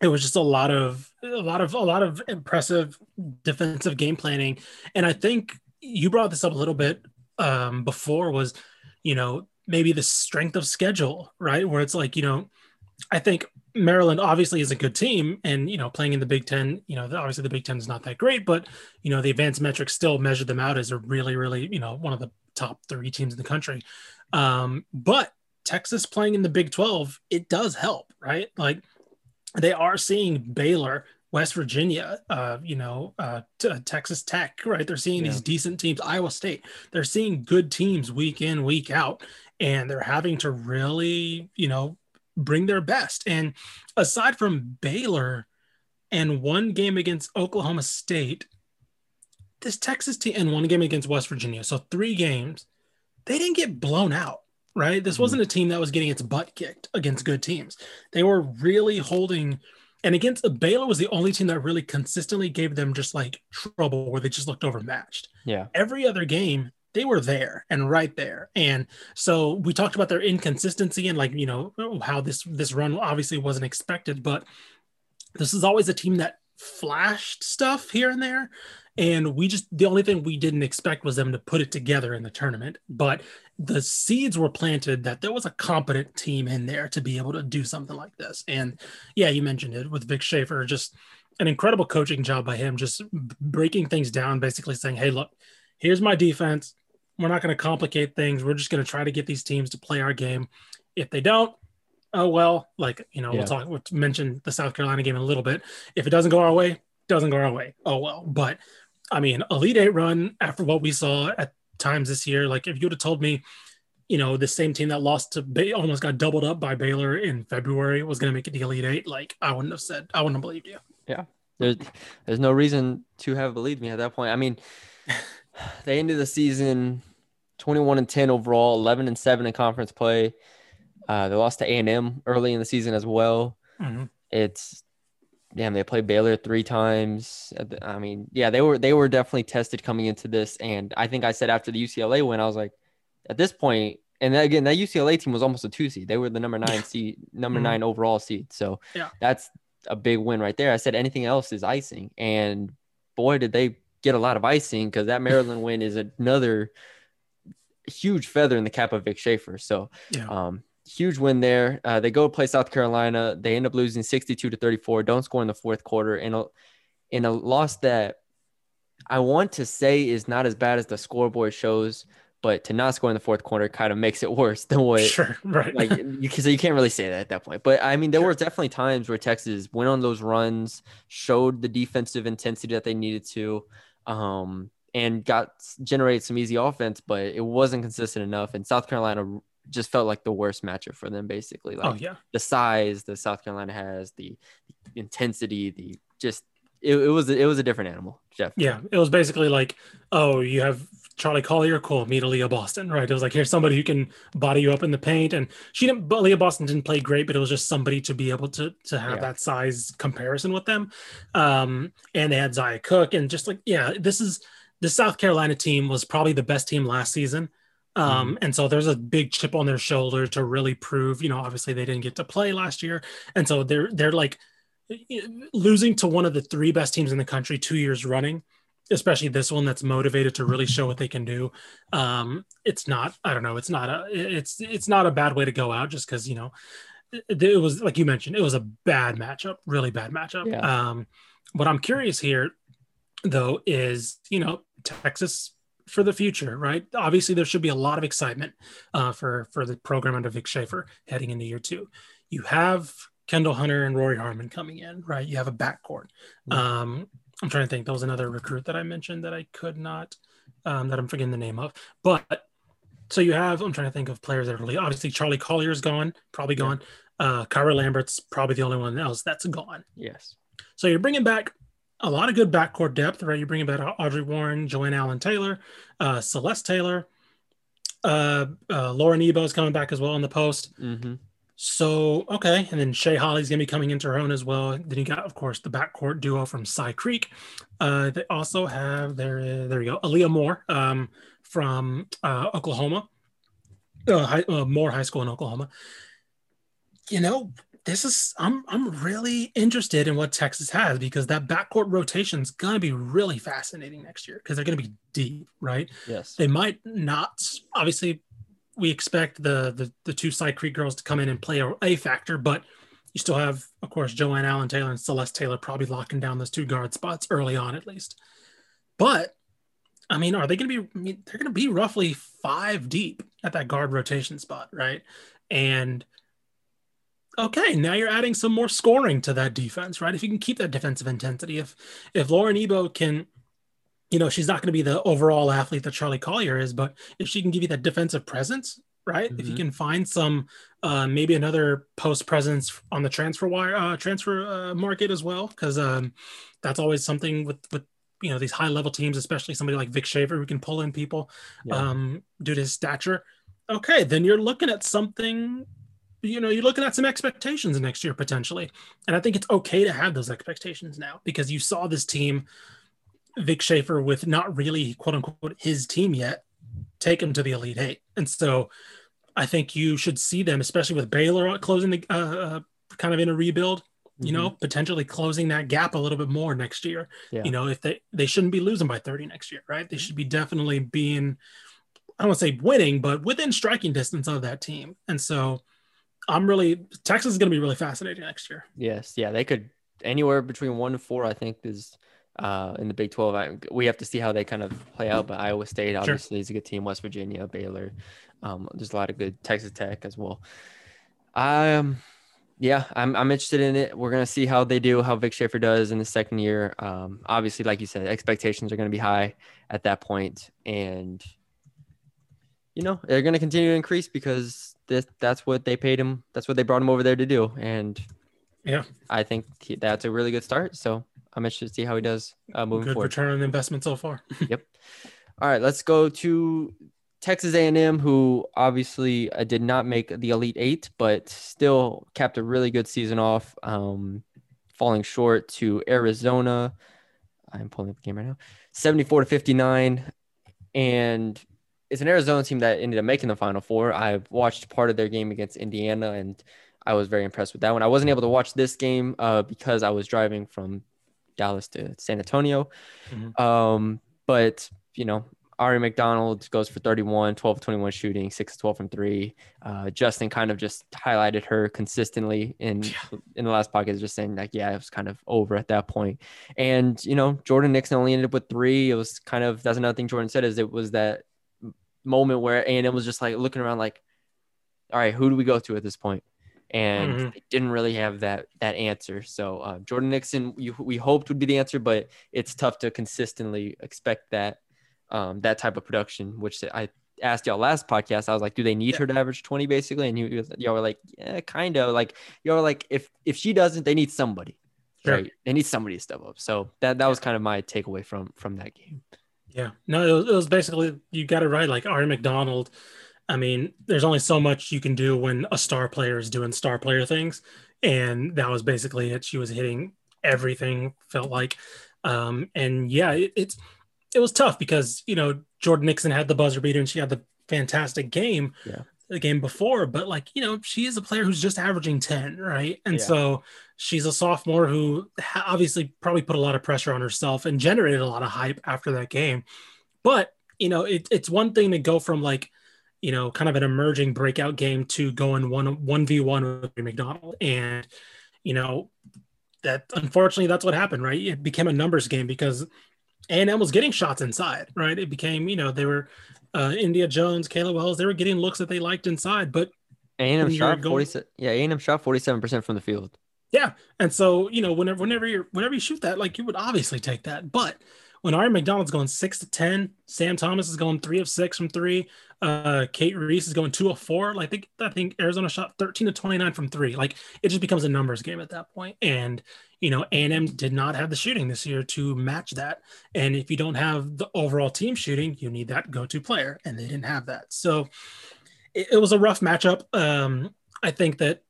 Speaker 2: it was just a lot of a lot of a lot of impressive defensive game planning. And I think you brought this up a little bit um, before was, you know, maybe the strength of schedule, right? Where it's like, you know, I think Maryland obviously is a good team, and you know, playing in the Big Ten, you know, obviously the Big Ten is not that great, but you know, the advanced metrics still measure them out as a really, really, you know, one of the top three teams in the country. Um, but Texas playing in the Big 12, it does help, right? Like they are seeing Baylor, West Virginia, uh, you know, uh, t- uh, Texas Tech, right? They're seeing yeah. these decent teams, Iowa State. They're seeing good teams week in, week out, and they're having to really, you know, bring their best. And aside from Baylor and one game against Oklahoma State, this Texas team and one game against West Virginia, so three games, they didn't get blown out right? This mm-hmm. wasn't a team that was getting its butt kicked against good teams. They were really holding, and against uh, Baylor was the only team that really consistently gave them just like trouble where they just looked overmatched.
Speaker 1: Yeah.
Speaker 2: Every other game, they were there and right there. And so we talked about their inconsistency and like, you know, how this this run obviously wasn't expected, but this is always a team that flashed stuff here and there and we just the only thing we didn't expect was them to put it together in the tournament but the seeds were planted that there was a competent team in there to be able to do something like this. And yeah you mentioned it with vic schaefer just an incredible coaching job by him just breaking things down basically saying hey look here's my defense. We're not going to complicate things. We're just going to try to get these teams to play our game. If they don't oh well like you know yeah. we'll talk we'll mention the south carolina game in a little bit. If it doesn't go our way doesn't go our way. Oh well. But I mean, Elite Eight run after what we saw at times this year. Like if you would have told me, you know, the same team that lost to Bay almost got doubled up by Baylor in February was going to make it the Elite Eight, like I wouldn't have said, I wouldn't have believed you.
Speaker 1: Yeah, there's there's no reason to have believed me at that point. I mean, they ended the season 21 and 10 overall, 11 and 7 in conference play. Uh, they lost to A and M early in the season as well. Mm-hmm. It's damn, they played Baylor three times. I mean, yeah, they were they were definitely tested coming into this, and I think I said after the UCLA win, I was like, at this point, and again, that UCLA team was almost a two seed. They were the number nine seed, number mm-hmm. nine overall seed. So
Speaker 2: yeah,
Speaker 1: that's a big win right there. I said anything else is icing, and boy, did they get a lot of icing because that Maryland win is another huge feather in the cap of Vic Schaefer. So,
Speaker 2: yeah.
Speaker 1: um, huge win there. Uh, they go play South Carolina. They end up losing 62 to 34. Don't score in the fourth quarter in a in a loss that I want to say is not as bad as the scoreboard shows, but to not score in the fourth quarter kind of makes it worse than what.
Speaker 2: Sure, right.
Speaker 1: Like you, so you can't really say that at that point. But I mean, there sure. were definitely times where Texas went on those runs, showed the defensive intensity that they needed to. Um, and got generated some easy offense, but it wasn't consistent enough. And South Carolina just felt like the worst matchup for them, basically.
Speaker 2: Oh,
Speaker 1: like
Speaker 2: oh, yeah.
Speaker 1: the size the South Carolina has, the, the intensity, the just it, it, was it was a different animal, Jeff.
Speaker 2: Yeah, it was basically like, oh, you have Charli Collier, cool, meet Aliyah Boston, right? It was like here's somebody who can body you up in the paint, and she didn't. Aliyah Boston didn't play great, but it was just somebody to be able to to have yeah. that size comparison with them. Um, and they had Zia Cooke and just like yeah, this is the South Carolina team was probably the best team last season. Um, mm-hmm. and so there's a big chip on their shoulder to really prove, you know, obviously they didn't get to play last year. And so they're they're like losing to one of the three best teams in the country two years running, especially this one that's motivated to really show what they can do. Um, it's not, I don't know, it's not a it's it's not a bad way to go out just because you know it, it, was like you mentioned, it was a bad matchup, really bad matchup.
Speaker 1: Yeah.
Speaker 2: Um, what I'm curious here though is, you know, Texas for the future, right? Obviously, there should be a lot of excitement uh, for for the program under Vic Schaefer heading into year two. You have Kyndall Hunter and Rori Harmon coming in, right? You have a backcourt. Um, I'm trying to think. There was another recruit that I mentioned that I could not, um, that I'm forgetting the name of. But so you have. I'm trying to think of players that are really obviously Charli Collier's gone, probably gone. Yeah. Uh, Kyra Lambert's probably the only one else that's gone.
Speaker 1: Yes.
Speaker 2: So you're bringing back a lot of good backcourt depth, right? You bring back Audrey Warren, Joanne Allen Taylor, uh, Celeste Taylor, uh, uh, Lauren Ebo is coming back as well in the post.
Speaker 1: Mm-hmm.
Speaker 2: So okay, and then Shay Holle's gonna be coming into her own as well. Then you got, of course, the backcourt duo from Cy Creek. Uh, they also have there. There you go, Aaliyah Moore um, from uh, Oklahoma, uh, high, uh, Moore High School in Oklahoma. You know, this is I'm I'm really interested in what Texas has because that backcourt rotation is gonna be really fascinating next year because they're gonna be deep, right?
Speaker 1: Yes.
Speaker 2: They might not obviously we expect the the, the two Cy Creek girls to come in and play a, a factor, but you still have, of course, Joanne Allen Taylor and Celeste Taylor probably locking down those two guard spots early on at least. But I mean, are they going to be? I mean, they're going to be roughly five deep at that guard rotation spot, right? And okay, now you're adding some more scoring to that defense, right? If you can keep that defensive intensity, if if Lauren Ebo can, you know, she's not going to be the overall athlete that Charli Collier is, but if she can give you that defensive presence, right? Mm-hmm. If you mm-hmm. can find some, uh, maybe another post presence on the transfer wire, uh, transfer uh, market as well, because um, that's always something with with you know these high level teams, especially somebody like Vic Schaefer who can pull in people yeah. um, due to his stature. Okay, then you're looking at something. You know, you're looking at some expectations next year potentially, and I think it's okay to have those expectations now because you saw this team, Vic Schaefer, with not really quote unquote his team yet, take him to the Elite Eight, and so I think you should see them, especially with Baylor closing the uh, uh kind of in a rebuild you know, mm-hmm. potentially closing that gap a little bit more next year. Yeah. You know, if they they shouldn't be losing by 30 next year, right? They should be definitely being I don't want to say winning, but within striking distance of that team. And so I'm really Texas is going to be really fascinating next year.
Speaker 1: Yes, yeah, they could anywhere between 1 to 4 I think is uh, in the Big 12. I, we have to see how they kind of play out, but Iowa State obviously sure. is a good team, West Virginia, Baylor. Um, there's a lot of good Texas Tech as well. Um yeah, I'm I'm interested in it. We're gonna see how they do, how Vic Schaefer does in the second year. Um, obviously, like you said, expectations are gonna be high at that point, and you know they're gonna continue to increase because this that's what they paid him. That's what they brought him over there to do, and
Speaker 2: yeah,
Speaker 1: I think he, that's a really good start. So I'm interested to see how he does uh, moving good forward.
Speaker 2: Return on investment so far.
Speaker 1: yep. All right, let's go to Texas A&M, who obviously uh, did not make the Elite Eight, but still kept a really good season off, um, falling short to Arizona. I'm pulling up the game right now, 74 to 59, and it's an Arizona team that ended up making the Final Four. I watched part of their game against Indiana, and I was very impressed with that one. I wasn't able to watch this game uh, because I was driving from Dallas to San Antonio, mm-hmm. um, but you know Aari McDonald goes for 31, 12 21 shooting, 6 12 from three. Uh, Justin kind of just highlighted her consistently in yeah. in the last podcast, just saying like, yeah, it was kind of over at that point. And you know, Jordan Nixon only ended up with three. It was kind of that's another thing Jordan said is it was that moment where A and M was just like looking around like, all right, who do we go to at this point? And mm-hmm. didn't really have that that answer. So uh, Jordan Nixon, you, we hoped would be the answer, but it's tough to consistently expect that um, that type of production, which I asked y'all last podcast. I was like, do they need yeah. her to average 20 basically? And you, y'all were like, yeah, kind of like, y'all were like, if, if she doesn't, they need somebody, sure. right? They need somebody to step up. So that, that was kind of my takeaway from, from that game.
Speaker 2: Yeah, no, it was, it was basically, you got it right. Like Aari McDonald. I mean, there's only so much you can do when a star player is doing star player things. And that was basically it. She was hitting everything felt like, um, and yeah, it, it's, it was tough because you know Jordan Nixon had the buzzer beater and she had the fantastic game yeah. The game before, but like you know she is a player who's just averaging ten, right? And yeah. so she's a sophomore who obviously probably put a lot of pressure on herself and generated a lot of hype after that game. But you know it, it's one thing to go from like you know kind of an emerging breakout game to going one one v one with McDonald and you know that unfortunately that's what happened right it became a numbers game because a&M was getting shots inside, right? It became, you know, they were uh, N'dea Jones, Kayla Wells, they were getting looks that they liked inside, but
Speaker 1: A&M shot going, 47 yeah, A&M shot 47% from the field.
Speaker 2: Yeah. And so, you know, whenever whenever you whenever you shoot that, like you would obviously take that. But when Aari McDonald's going six to ten, Sam Thomas is going three of six from three. Uh, Cate Reese is going two of four. Like I think, Arizona shot 13 to 29 from three. Like it just becomes a numbers game at that point. And you know, A&M did not have the shooting this year to match that. And if you don't have the overall team shooting, you need that go-to player, and they didn't have that. So it, it was a rough matchup. Um, I think that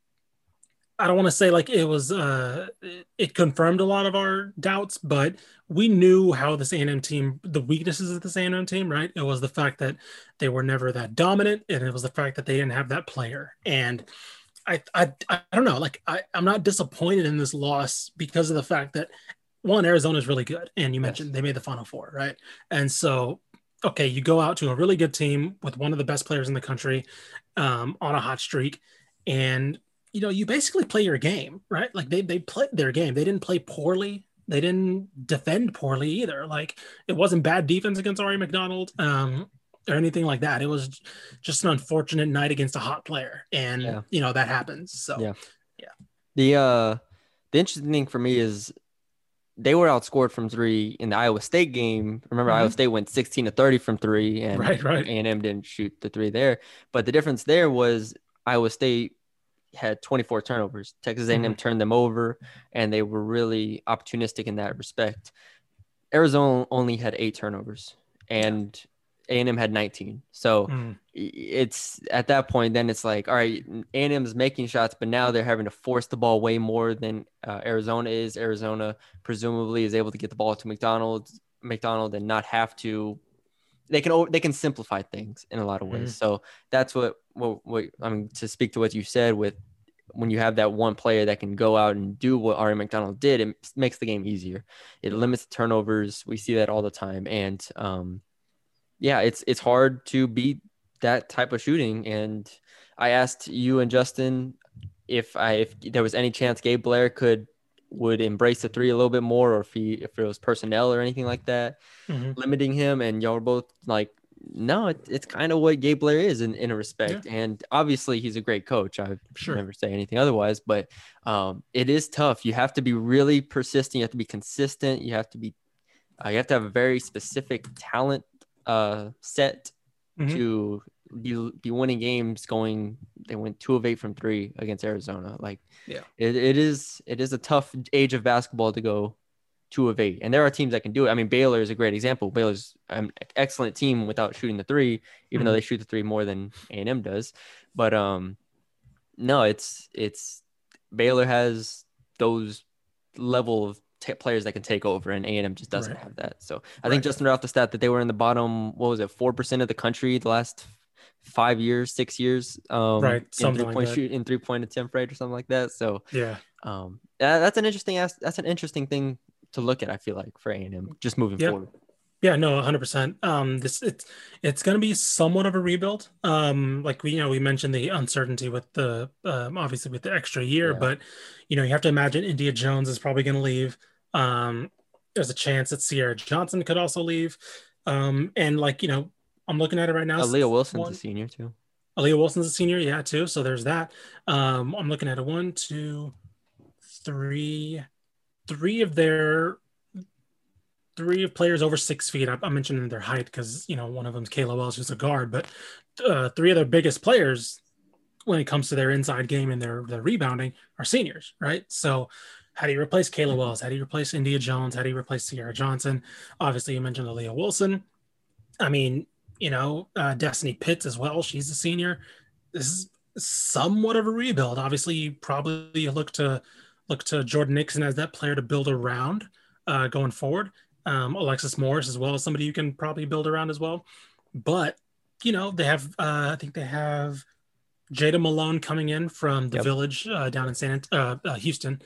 Speaker 2: I don't want to say like it was uh it confirmed a lot of our doubts, but we knew how this A&M team, the weaknesses of this A&M team, right? It was the fact that they were never that dominant, and it was the fact that they didn't have that player. And I I, I don't know, like I, I'm not disappointed in this loss because of the fact that one, Arizona is really good, and you mentioned yes. they made the final four, right? And so okay, you go out to a really good team with one of the best players in the country um, on a hot streak, and you know, you basically play your game, right? Like they they played their game. They didn't play poorly. They didn't defend poorly either. Like it wasn't bad defense against Aari McDonald um, or anything like that. It was just an unfortunate night against a hot player, and yeah. you know that happens. So
Speaker 1: yeah.
Speaker 2: Yeah.
Speaker 1: The uh the interesting thing for me is they were outscored from three in the Iowa State game. Remember, Iowa
Speaker 2: Mhm.
Speaker 1: State went 16 to 30 from three, and
Speaker 2: Right, right.
Speaker 1: A&M didn't shoot the three there. But the difference there was Iowa State had 24 turnovers. Texas A&M
Speaker 2: Mhm.
Speaker 1: turned them over, and they were really opportunistic in that respect. Arizona only had eight turnovers, and A&M had 19. So
Speaker 2: Mm,
Speaker 1: it's at that point then it's like all right a&m is making shots but now they're having to force the ball way more than uh, arizona is arizona presumably is able to get the ball to mcdonald mcdonald and not have to they can they can simplify things in a lot of ways so that's what, what what i mean to speak to what you said with when you have that one player that can go out and do what Aari McDonald did, it makes the game easier. It limits turnovers. We see that all the time, and um, yeah, it's it's hard to beat that type of shooting. And I asked you and Justin if I if there was any chance Gabe Blair could would embrace the three a little bit more, or if he if it was personnel or anything like that
Speaker 2: mhm.
Speaker 1: limiting him. And y'all were both like, no, it, it's kind of what Gabe Blair is in, in a respect. And obviously, he's a great coach. I
Speaker 2: Sure.
Speaker 1: never say anything otherwise, but um, it is tough. You have to be really persistent. You have to be consistent. You have to be, uh, you have to have a very specific talent uh, set
Speaker 2: Mhm.
Speaker 1: to be, be winning games. Going, they went two of eight from three against Arizona. Like,
Speaker 2: Yeah.
Speaker 1: it, it is it is a tough age of basketball to go two of eight. And there are teams that can do it. I mean, Baylor is a great example. Baylor's an excellent team without shooting the three, even though
Speaker 2: Mhm.
Speaker 1: they shoot the three more than A and M does. But um, no, it's it's Baylor has those level of t- players that can take over, and A and M just doesn't
Speaker 2: Right.
Speaker 1: have that. So I
Speaker 2: Right.
Speaker 1: think Justin read off the stat that they were in the bottom. What was it, four percent of the country the last five years, six years, um,
Speaker 2: Right,
Speaker 1: in
Speaker 2: something
Speaker 1: three
Speaker 2: like
Speaker 1: point shoot in three point attempt rate or something like that. So
Speaker 2: Yeah.
Speaker 1: um, that- that's an interesting as- that's an interesting thing to look at. I feel like for A and M just moving
Speaker 2: Yeah.
Speaker 1: forward.
Speaker 2: Yeah, no, 100%. Um this it's it's going to be somewhat of a rebuild. Um like we you know we mentioned the uncertainty with the um obviously with the extra year,
Speaker 1: Yeah.
Speaker 2: but you know, you have to imagine N'dea Jones is probably going to leave. Um there's a chance that Ciera Johnson could also leave. Um and like, you know, I'm looking at it right now.
Speaker 1: Uh, Leo Wilson's
Speaker 2: One-
Speaker 1: a senior too.
Speaker 2: Aaliyah Wilson's a senior, yeah, too. So there's that. Um, I'm looking at a one, two, three, three of their three of players over six feet. I, I'm mentioning their height because you know one of them's Kayla Wells, who's a guard, but uh, three of their biggest players when it comes to their inside game and their their rebounding are seniors, right? So. How do you replace Kayla Wells? How do you replace N'dea Jones? How do you replace Ciera Johnson? Obviously, you mentioned Aaliyah Wilson. I mean, you know, uh, Destiny Pitts as well. She's a senior. This is somewhat of a rebuild. Obviously, you probably look to look to Jordan Nixon as that player to build around uh, going forward. Um, Alexis Morris as well as somebody you can probably build around as well. But you know, they have uh, I think they have Jada Malone coming in from the
Speaker 1: Yep.
Speaker 2: Village uh, down in San uh, uh, Houston.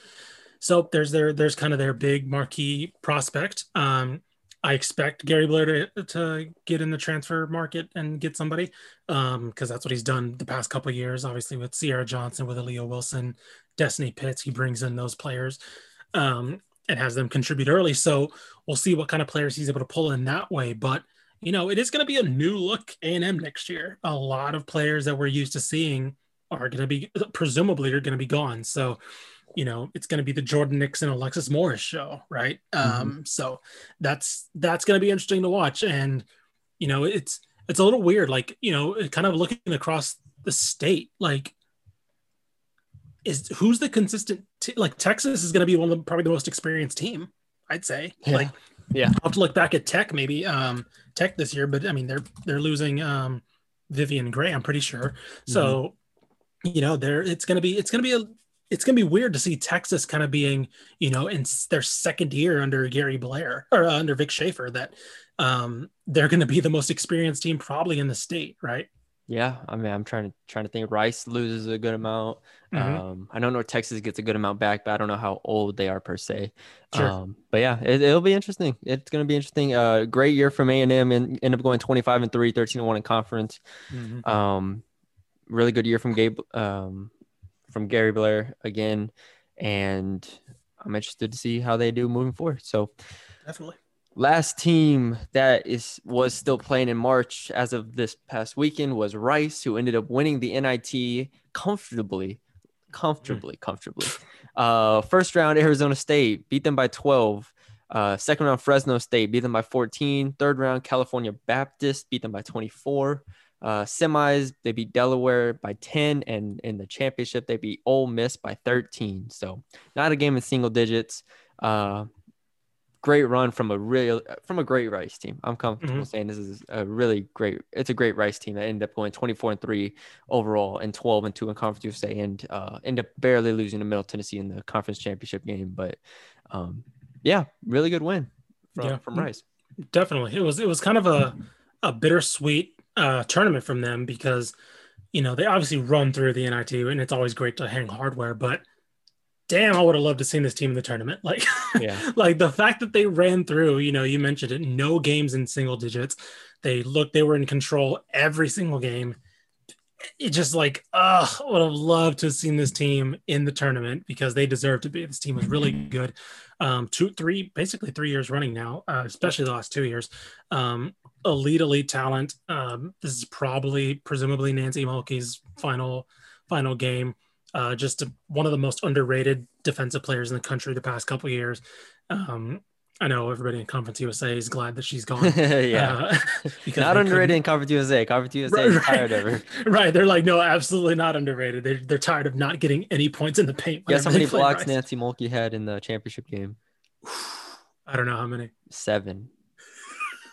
Speaker 2: So there's their there's kind of their big marquee prospect. Um, I expect Gary Blair to, to get in the transfer market and get somebody because that's what he's done the past couple years. Obviously, with Ciera Johnson, with Aaliyah Wilson, Destiny Pitts, he brings in those players um, and has them contribute early. So we'll see what kind of players he's able to pull in that way. But you know, it is going to be a new look A and M next year. A lot of players that we're used to seeing are going to be presumably are going to be gone. So you know it's going to be the jordan nixon alexis morris show right? Um so that's that's going to be interesting to watch. And you know it's it's a little weird like you know kind of looking across the state like is who's the consistent t- like texas is going to be one of the probably the most experienced team i'd say.
Speaker 1: Yeah.
Speaker 2: like
Speaker 1: Yeah.
Speaker 2: i'll have to look back at tech maybe um tech this year but i mean they're they're losing um vivian gray i'm pretty sure. So you know they're it's going to be it's going to be a it's going to be weird to see Texas kind of being, you know, in their second year under Gary Blair or uh, under Vic Schaefer that um, they're going to be the most experienced team probably in the state, right?
Speaker 1: Yeah, I mean, I'm trying to trying to think. Rice loses a good amount.
Speaker 2: Mhm.
Speaker 1: Um, I don't know if Texas gets a good amount back, but I don't know how old they are per se.
Speaker 2: Sure.
Speaker 1: Um, but yeah, it, it'll be interesting. It's going to be interesting. Uh, great year from A and M, and end up going 25 and three, 13 and one in conference. Um, really good year from Gabe, um, from Gary Blair again, and I'm interested to see how they do moving forward. So
Speaker 2: Definitely.
Speaker 1: last team that is was still playing in March as of this past weekend was Rice, who ended up winning the NIT comfortably, comfortably, comfortably. Uh, first round, Arizona State beat them by 12. Uh, second round, Fresno State beat them by 14. Third round, California Baptist beat them by 24. Uh, semis, they beat Delaware by 10, and in the championship, they beat Ole Miss by 13. So, not a game in single digits. Uh, great run from a real from a great Rice team. I'm comfortable mm-hmm. saying this is a really great. It's a great Rice team that ended up going 24 and three overall and 12 and two in Conference USA, and uh, ended up barely losing to Middle Tennessee in the conference championship game. But um, yeah, really good win from, yeah. from Rice.
Speaker 2: Definitely, it was it was kind of a a bittersweet uh, tournament from them because you know they obviously run through the NIT, and it's always great to hang hardware, but damn, I would have loved to seen this team in the tournament. Like, yeah. like the fact that they ran through, you know, you mentioned it, no games in single digits. They looked, they were in control every single game. It just like, uh, would have loved to have seen this team in the tournament because they deserve to be. This team was really good. Um, two, three, basically three years running now, uh, especially the last two years. Um, elite, elite talent. Um, this is probably, presumably, Nancy Mulkey's final, final game uh, just a, one of the most underrated defensive players in the country the past couple years. Um, I know everybody in Conference USA is glad that she's gone.
Speaker 1: yeah, uh, not underrated in Conference USA. Conference USA right, is tired of her.
Speaker 2: Right, they're like, no, absolutely not underrated. They're, they're tired of not getting any points in the paint.
Speaker 1: Guess how many blocks Rice. Nancy Mulkey had in the championship game?
Speaker 2: I don't know how many.
Speaker 1: Seven.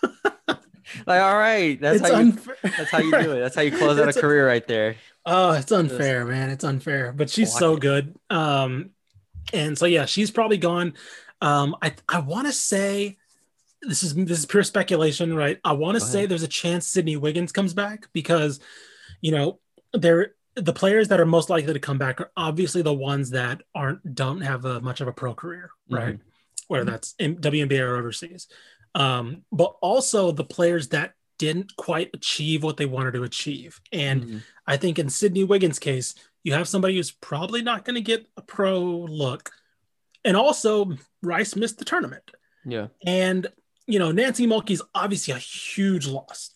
Speaker 1: like, all right, that's it's how you. That's how you do it. That's how you close out a career right there.
Speaker 2: Oh, it's unfair, man. It's unfair. But she's so good. Um, and so yeah, she's probably gone. Um, I I want to say this is this is pure speculation, right? I want to say there's a chance Sydney Wiggins comes back because, you know, they're the players that are most likely to come back are obviously the ones that aren't don't have a, much of a pro career, right? Mm-hmm. Whether that's in WNBA or overseas, um, but also the players that didn't quite achieve what they wanted to achieve. And mm-hmm. I think in Sydney Wiggins' case, you have somebody who's probably not going to get a pro look. And also, Rice missed the tournament.
Speaker 1: Yeah.
Speaker 2: And, you know, Nancy Mulkey's obviously a huge loss.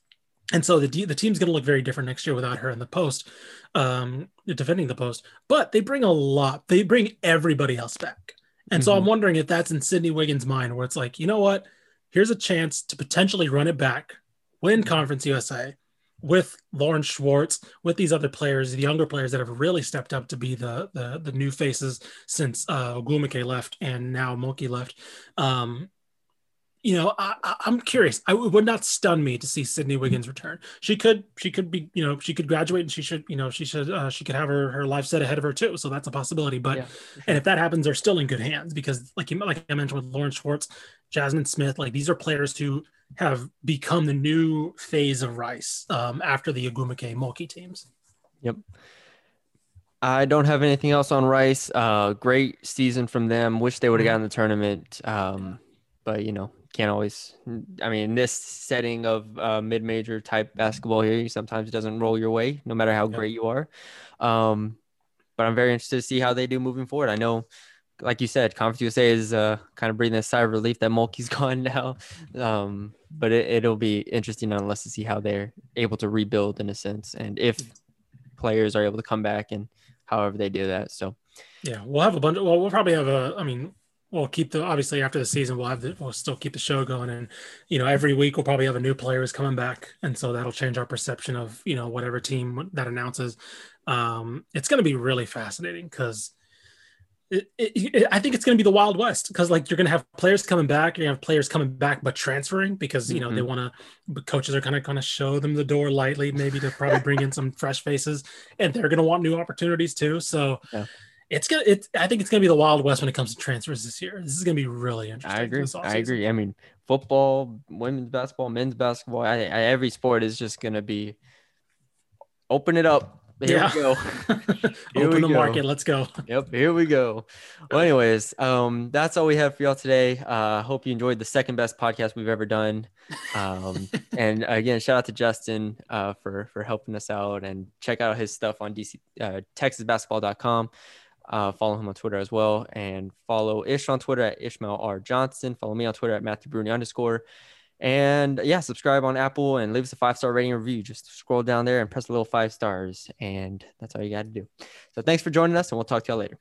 Speaker 2: And so the, the team's going to look very different next year without her in the post, um, defending the post. But they bring a lot. They bring everybody else back. And mm-hmm. so I'm mm-hmm. wondering if that's in Sydney Wiggins' mind, where it's like, you know what? Here's a chance to potentially run it back win Conference USA with Lauren Schwartz, with these other players, the younger players that have really stepped up to be the the, the new faces since uh, Ogwumike left and now Mulkey left. Um, you know, I, am curious. I, it would not stun me to see Sydney Wiggins return. She could, she could be, you know, she could graduate and she should, you know, she should, uh, she could have her her life set ahead of her too. So that's a possibility. But yeah, sure. and if that happens, they're still in good hands because, like you, like I mentioned with Lauren Schwartz, Jasmine Smith, like these are players who have become the new phase of Rice um, after the Ogwumike Mulkey teams.
Speaker 1: Yep. I don't have anything else on Rice. Uh, great season from them. Wish they would have gotten the tournament. Um, but you know, can't always. I mean, in this setting of uh, mid-major type basketball here, sometimes it doesn't roll your way, no matter how yep. great you are. Um, but I'm very interested to see how they do moving forward. I know like you said, Conference USA is uh, kind of breathing a sigh of relief that Mulkey's gone now. Um, but it, will be interesting nonetheless to see how they're able to rebuild in a sense and if players are able to come back and however they do that. So,
Speaker 2: yeah, we'll have a bunch. Of, well, we'll probably have a, I mean, we'll keep the, obviously after the season, we'll have the, we'll still keep the show going. And, you know, every week we'll probably have a new player who's coming back. And so that'll change our perception of, you know, whatever team that announces. Um, it's going to be really fascinating because, it, it, I think it's going to be the Wild West because like you're going to have players coming back, you're going to have players coming back but transferring because you know mm-hmm. they want to. Coaches are kind of kind of show them the door lightly, maybe to probably bring in some fresh faces, and they're going to want new opportunities too. So. Yeah. It's gonna. It's. I think it's gonna be the Wild West when it comes to transfers this year. This is gonna be really interesting.
Speaker 1: I agree. I agree. I mean, football, women's basketball, men's basketball. I, I, every sport is just gonna be open it up here yeah. we go.
Speaker 2: Here Open the go. market. Let's go.
Speaker 1: Yep. Here we go. Well, anyways, um, that's all we have for y'all today. Uh, hope you enjoyed the second best podcast we've ever done. Um, and again, shout out to Justin uh, for for helping us out and check out his stuff on DC uh, TexasBasketball.com. Uh, follow him on Twitter as well, and follow Ish on Twitter at Ishmael R Johnson. Follow me on Twitter at Matthew Bruni underscore. And yeah, subscribe on Apple and leave us a five star rating review. Just scroll down there and press the little five stars. And that's all you got to do. So thanks for joining us, and we'll talk to y'all later.